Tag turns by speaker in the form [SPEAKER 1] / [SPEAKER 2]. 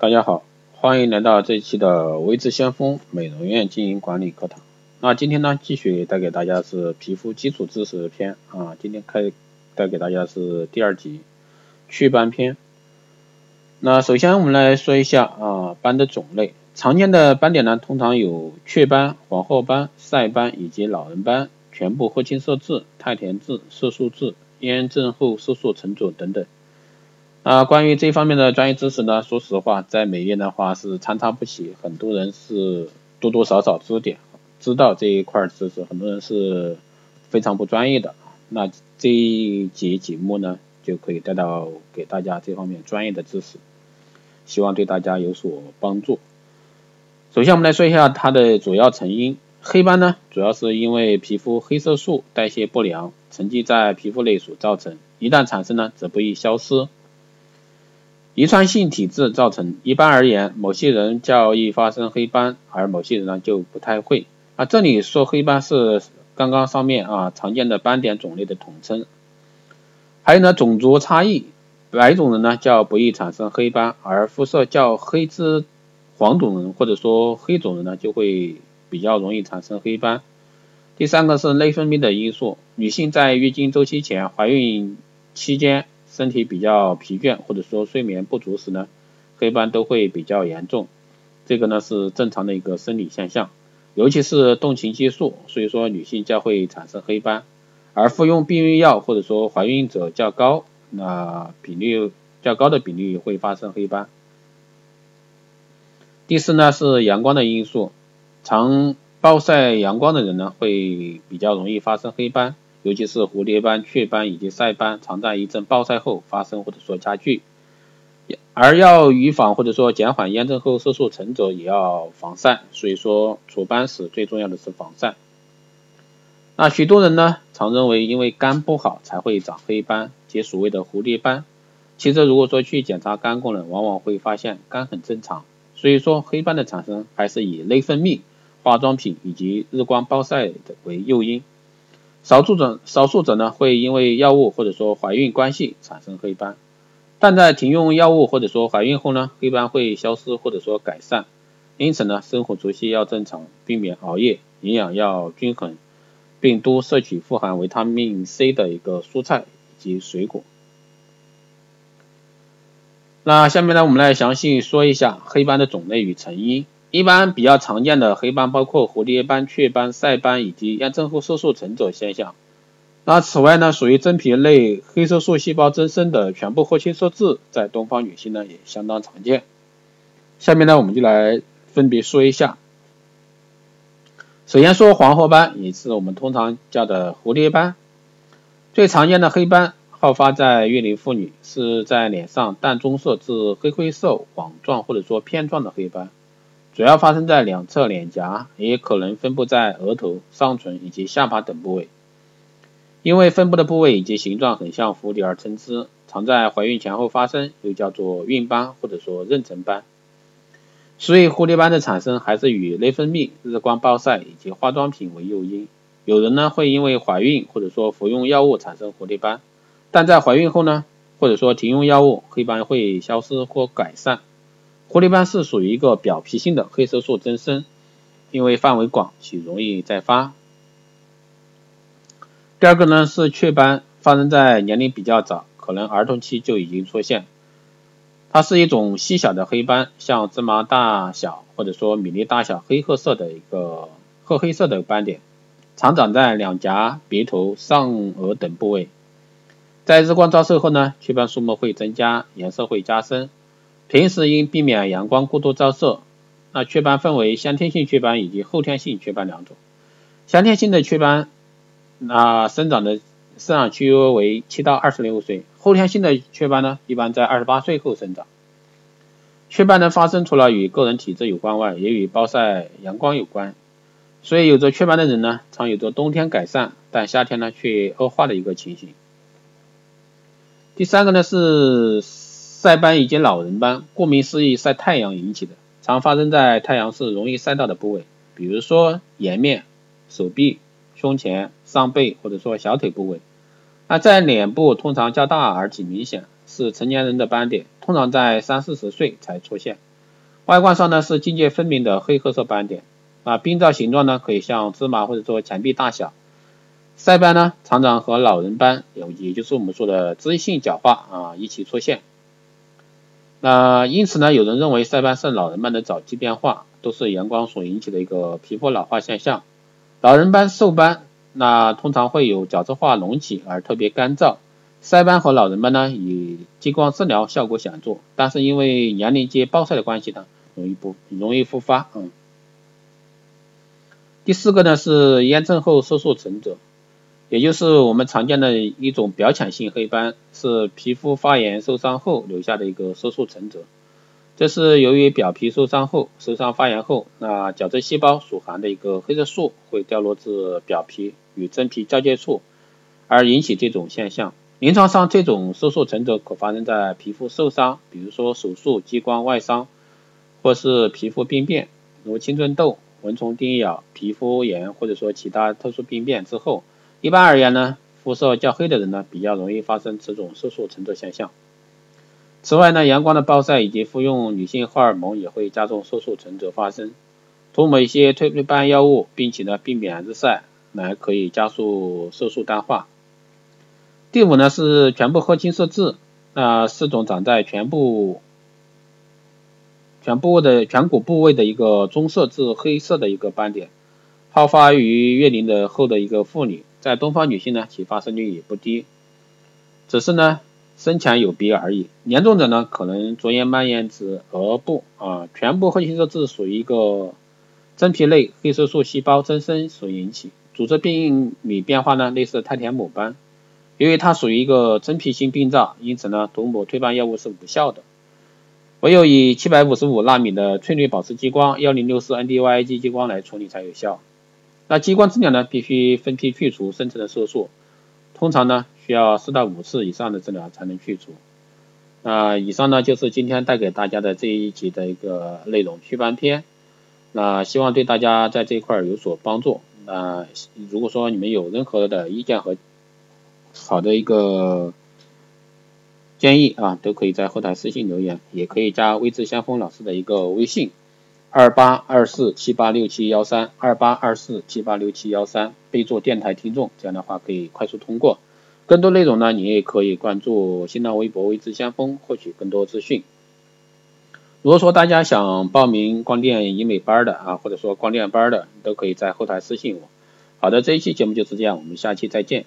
[SPEAKER 1] 大家好，欢迎来到这一期的微智先锋美容院经营管理课堂。那今天呢，继续带给大家是皮肤基础知识篇啊。今天开带给大家是第二集祛斑篇。那首先我们来说一下啊斑的种类，常见的斑点呢，通常有雀斑、黄褐斑、晒斑以及老人斑、全部褐青色痣、太田痣、色素痣、炎症后色素沉着等等。啊，关于这方面的专业知识呢，说实话，在美院的话是参差不齐，很多人是多多少少知点，知道这一块知识，很多人是非常不专业的。那这一节节目呢，就可以带到给大家这方面专业的知识，希望对大家有所帮助。首先，我们来说一下它的主要成因。黑斑呢，主要是因为皮肤黑色素代谢不良，沉积在皮肤内所造成，一旦产生呢，则不易消失。遗传性体质造成，一般而言，某些人较易发生黑斑，而某些人呢就不太会。啊，这里说黑斑是刚刚上面啊常见的斑点种类的统称。还有呢，种族差异，白种人呢较不易产生黑斑，而肤色较黑之黄种人或者说黑种人呢就会比较容易产生黑斑。第三个是内分泌的因素，女性在月经周期前、怀孕期间。身体比较疲倦或者说睡眠不足时呢，黑斑都会比较严重，这个呢是正常的一个生理现象，尤其是动情激素，所以说女性较会产生黑斑，而服用避孕药或者说怀孕者较高，那比例较高的比例会发生黑斑。第四呢是阳光的因素，常暴晒阳光的人呢会比较容易发生黑斑。尤其是蝴蝶斑、雀斑以及晒斑，常在一阵暴晒后发生或者说加剧，而要预防或者说减缓炎症后色素沉着，也要防晒。所以说除斑时最重要的是防晒。那许多人呢常认为因为肝不好才会长黑斑，即所谓的蝴蝶斑。其实如果说去检查肝功能，往往会发现肝很正常。所以说黑斑的产生还是以内分泌、化妆品以及日光暴晒的为诱因。少数者少数者呢会因为药物或者说怀孕关系产生黑斑，但在停用药物或者说怀孕后呢，黑斑会消失或者说改善。因此呢，生活作息要正常，避免熬夜，营养要均衡，并多摄取富含维他命 C 的一个蔬菜以及水果。那下面呢，我们来详细说一下黑斑的种类与成因。一般比较常见的黑斑包括蝴蝶斑、雀斑、晒斑以及炎症后色素沉着现象。那此外呢，属于真皮内黑色素细胞增生的全部褐青色痣，在东方女性呢也相当常见。下面呢，我们就来分别说一下。首先说黄褐斑，也是我们通常叫的蝴蝶斑。最常见的黑斑好发在月龄妇女，是在脸上淡棕色至黑灰色网状或者说片状的黑斑。主要发生在两侧脸颊，也可能分布在额头、上唇以及下巴等部位。因为分布的部位以及形状很像蝴蝶而称之，常在怀孕前后发生，又叫做孕斑或者说妊娠斑。所以蝴蝶斑的产生还是与内分泌、日光暴晒以及化妆品为诱因。有人呢会因为怀孕或者说服用药物产生蝴蝶斑，但在怀孕后呢，或者说停用药物，黑斑会消失或改善。蝴蝶斑是属于一个表皮性的黑色素增生，因为范围广且容易再发。第二个呢是雀斑，发生在年龄比较早，可能儿童期就已经出现。它是一种细小的黑斑，像芝麻大小或者说米粒大小黑褐色的一个褐黑色的斑点，常长在两颊、鼻头、上颚等部位。在日光照射后呢，雀斑数目会增加，颜色会加深。平时应避免阳光过度照射。那雀斑分为先天性雀斑以及后天性雀斑两种。先天性的雀斑，那生长的生长期为七到二十六岁。后天性的雀斑呢，一般在二十八岁后生长。雀斑的发生除了与个人体质有关外，也与暴晒阳光有关。所以有着雀斑的人呢，常有着冬天改善，但夏天呢却恶化的一个情形。第三个呢是。晒斑以及老人斑，顾名思义，晒太阳引起的，常发生在太阳是容易晒到的部位，比如说颜面、手臂、胸前、上背或者说小腿部位。那在脸部通常较大而且明显，是成年人的斑点，通常在三四十岁才出现。外观上呢是境界分明的黑褐色斑点，啊，冰罩形状呢可以像芝麻或者说钱币大小。晒斑呢常常和老人斑有，也就是我们说的脂溢性角化啊一起出现。那因此呢，有人认为腮斑是老人斑的早期变化，都是阳光所引起的一个皮肤老化现象。老人斑瘦斑，那通常会有角质化隆起而特别干燥。腮斑和老人斑呢，以激光治疗效果显著，但是因为年龄及暴晒的关系呢，容易不容易复发。嗯。第四个呢是炎症后色素沉着。也就是我们常见的一种表浅性黑斑，是皮肤发炎受伤后留下的一个色素沉着。这是由于表皮受伤后、受伤发炎后，那角质细胞所含的一个黑色素会掉落至表皮与真皮交界处，而引起这种现象。临床上，这种色素沉着可发生在皮肤受伤，比如说手术、激光外伤，或是皮肤病变，如青春痘、蚊虫叮咬、皮肤炎，或者说其他特殊病变之后。一般而言呢，肤色较黑的人呢，比较容易发生此种色素沉着现象。此外呢，阳光的暴晒以及服用女性荷尔蒙也会加重色素沉着发生。涂抹一些褪黑斑药物，并且呢避免日晒，来可以加速色素淡化。第五呢是全部褐青色痣，那是种长在全部全部的颧骨部位的一个棕色至黑色的一个斑点，好发于月龄的后的一个妇女。在东方女性呢，其发生率也不低，只是呢深浅有别而已。严重者呢，可能逐渐蔓延至额部啊。全部褐青色痣属于一个真皮内黑色素细胞增生所引起，组织病理变化呢类似太田母斑。由于它属于一个真皮性病灶，因此呢涂抹退斑药物是无效的，唯有以七百五十五纳米的翠绿保湿激光幺零六四 NDYG 激光来处理才有效。那激光治疗呢，必须分批去除深层的色素，通常呢需要四到五次以上的治疗才能去除。那以上呢就是今天带给大家的这一集的一个内容祛斑篇。那希望对大家在这一块有所帮助。那如果说你们有任何的意见和好的一个建议啊，都可以在后台私信留言，也可以加微智先锋老师的一个微信。二八二四七八六七幺三，二八二四七八六七幺三，备注电台听众，这样的话可以快速通过。更多内容呢，你也可以关注新浪微博“微知先锋”获取更多资讯。如果说大家想报名光电医美班的啊，或者说光电班的，都可以在后台私信我。好的，这一期节目就是这样，我们下期再见。